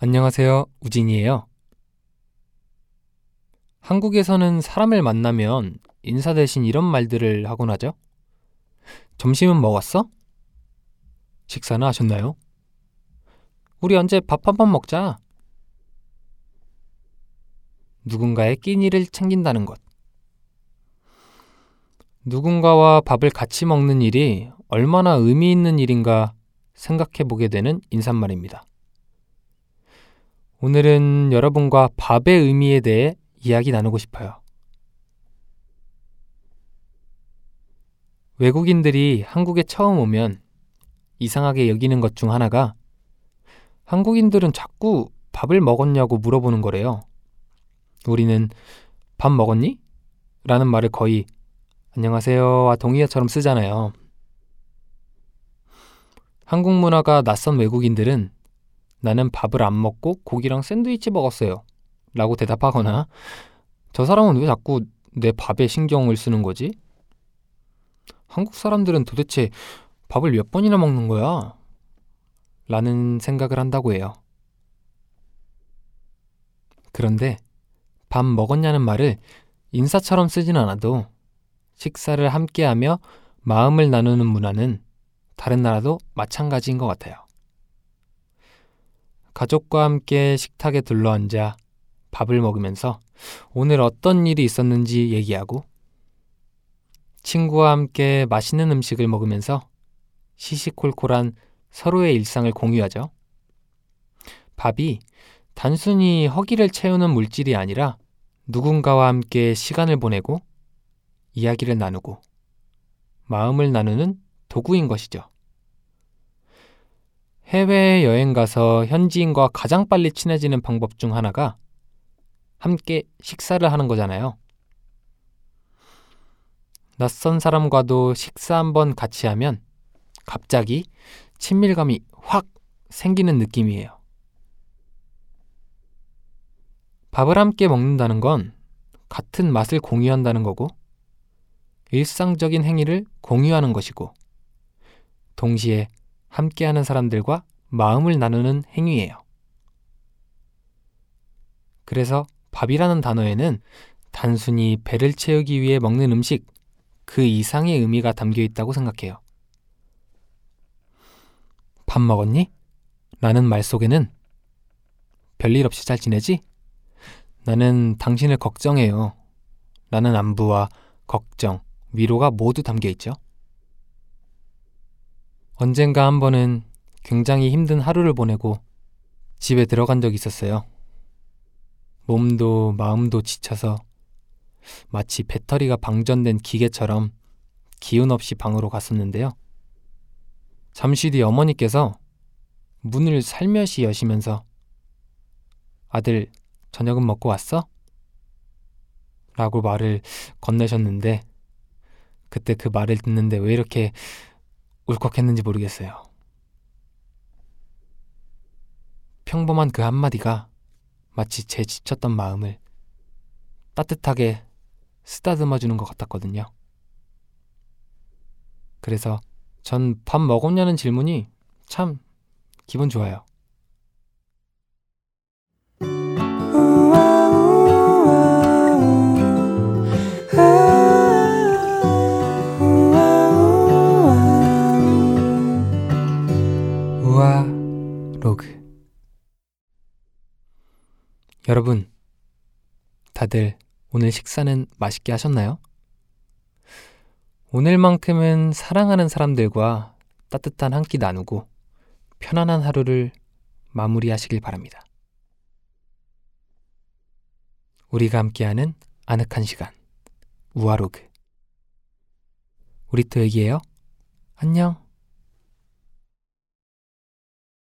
안녕하세요. 우진이에요. 한국에서는 사람을 만나면 인사 대신 이런 말들을 하곤 하죠. 점심은 먹었어? 식사는 하셨나요? 우리 언제 밥 한 번 먹자. 누군가의 끼니를 챙긴다는 것. 누군가와 밥을 같이 먹는 일이 얼마나 의미 있는 일인가 생각해 보게 되는 인사말입니다. 오늘은 여러분과 밥의 의미에 대해 이야기 나누고 싶어요. 외국인들이 한국에 처음 오면 이상하게 여기는 것 중 하나가 한국인들은 자꾸 밥을 먹었냐고 물어보는 거래요. 우리는 밥 먹었니? 라는 말을 거의 안녕하세요와 동의어처럼 쓰잖아요. 한국 문화가 낯선 외국인들은 나는 밥을 안 먹고 고기랑 샌드위치 먹었어요. 라고 대답하거나 저 사람은 왜 자꾸 내 밥에 신경을 쓰는 거지? 한국 사람들은 도대체 밥을 몇 번이나 먹는 거야? 라는 생각을 한다고 해요. 그런데 밥 먹었냐는 말을 인사처럼 쓰진 않아도 식사를 함께하며 마음을 나누는 문화는 다른 나라도 마찬가지인 것 같아요. 가족과 함께 식탁에 둘러앉아 밥을 먹으면서 오늘 어떤 일이 있었는지 얘기하고 친구와 함께 맛있는 음식을 먹으면서 시시콜콜한 서로의 일상을 공유하죠. 밥이 단순히 허기를 채우는 물질이 아니라 누군가와 함께 시간을 보내고 이야기를 나누고 마음을 나누는 도구인 것이죠. 해외 여행 가서 현지인과 가장 빨리 친해지는 방법 중 하나가 함께 식사를 하는 거잖아요. 낯선 사람과도 식사 한번 같이 하면 갑자기 친밀감이 확 생기는 느낌이에요. 밥을 함께 먹는다는 건 같은 맛을 공유한다는 거고, 일상적인 행위를 공유하는 것이고, 동시에 함께하는 사람들과 마음을 나누는 행위예요. 그래서 밥이라는 단어에는 단순히 배를 채우기 위해 먹는 음식 그 이상의 의미가 담겨 있다고 생각해요. 밥 먹었니? 라는 말 속에는 별일 없이 잘 지내지? 나는 당신을 걱정해요. 라는 안부와 걱정, 위로가 모두 담겨 있죠. 언젠가 한 번은 굉장히 힘든 하루를 보내고 집에 들어간 적이 있었어요. 몸도 마음도 지쳐서 마치 배터리가 방전된 기계처럼 기운 없이 방으로 갔었는데요. 잠시 뒤 어머니께서 문을 살며시 여시면서 아들, 저녁은 먹고 왔어? 라고 말을 건네셨는데 그때 그 말을 듣는데 왜 이렇게 울컥했는지 모르겠어요. 평범한 그 한마디가 마치 제 지쳤던 마음을 따뜻하게 쓰다듬어 주는 것 같았거든요. 그래서 전 밥 먹었냐는 질문이 참 기분 좋아요. 여러분 다들 오늘 식사는 맛있게 하셨나요? 오늘만큼은 사랑하는 사람들과 따뜻한 한 끼 나누고 편안한 하루를 마무리하시길 바랍니다. 우리가 함께하는 아늑한 시간 우아로그 우리 또 얘기해요. 안녕.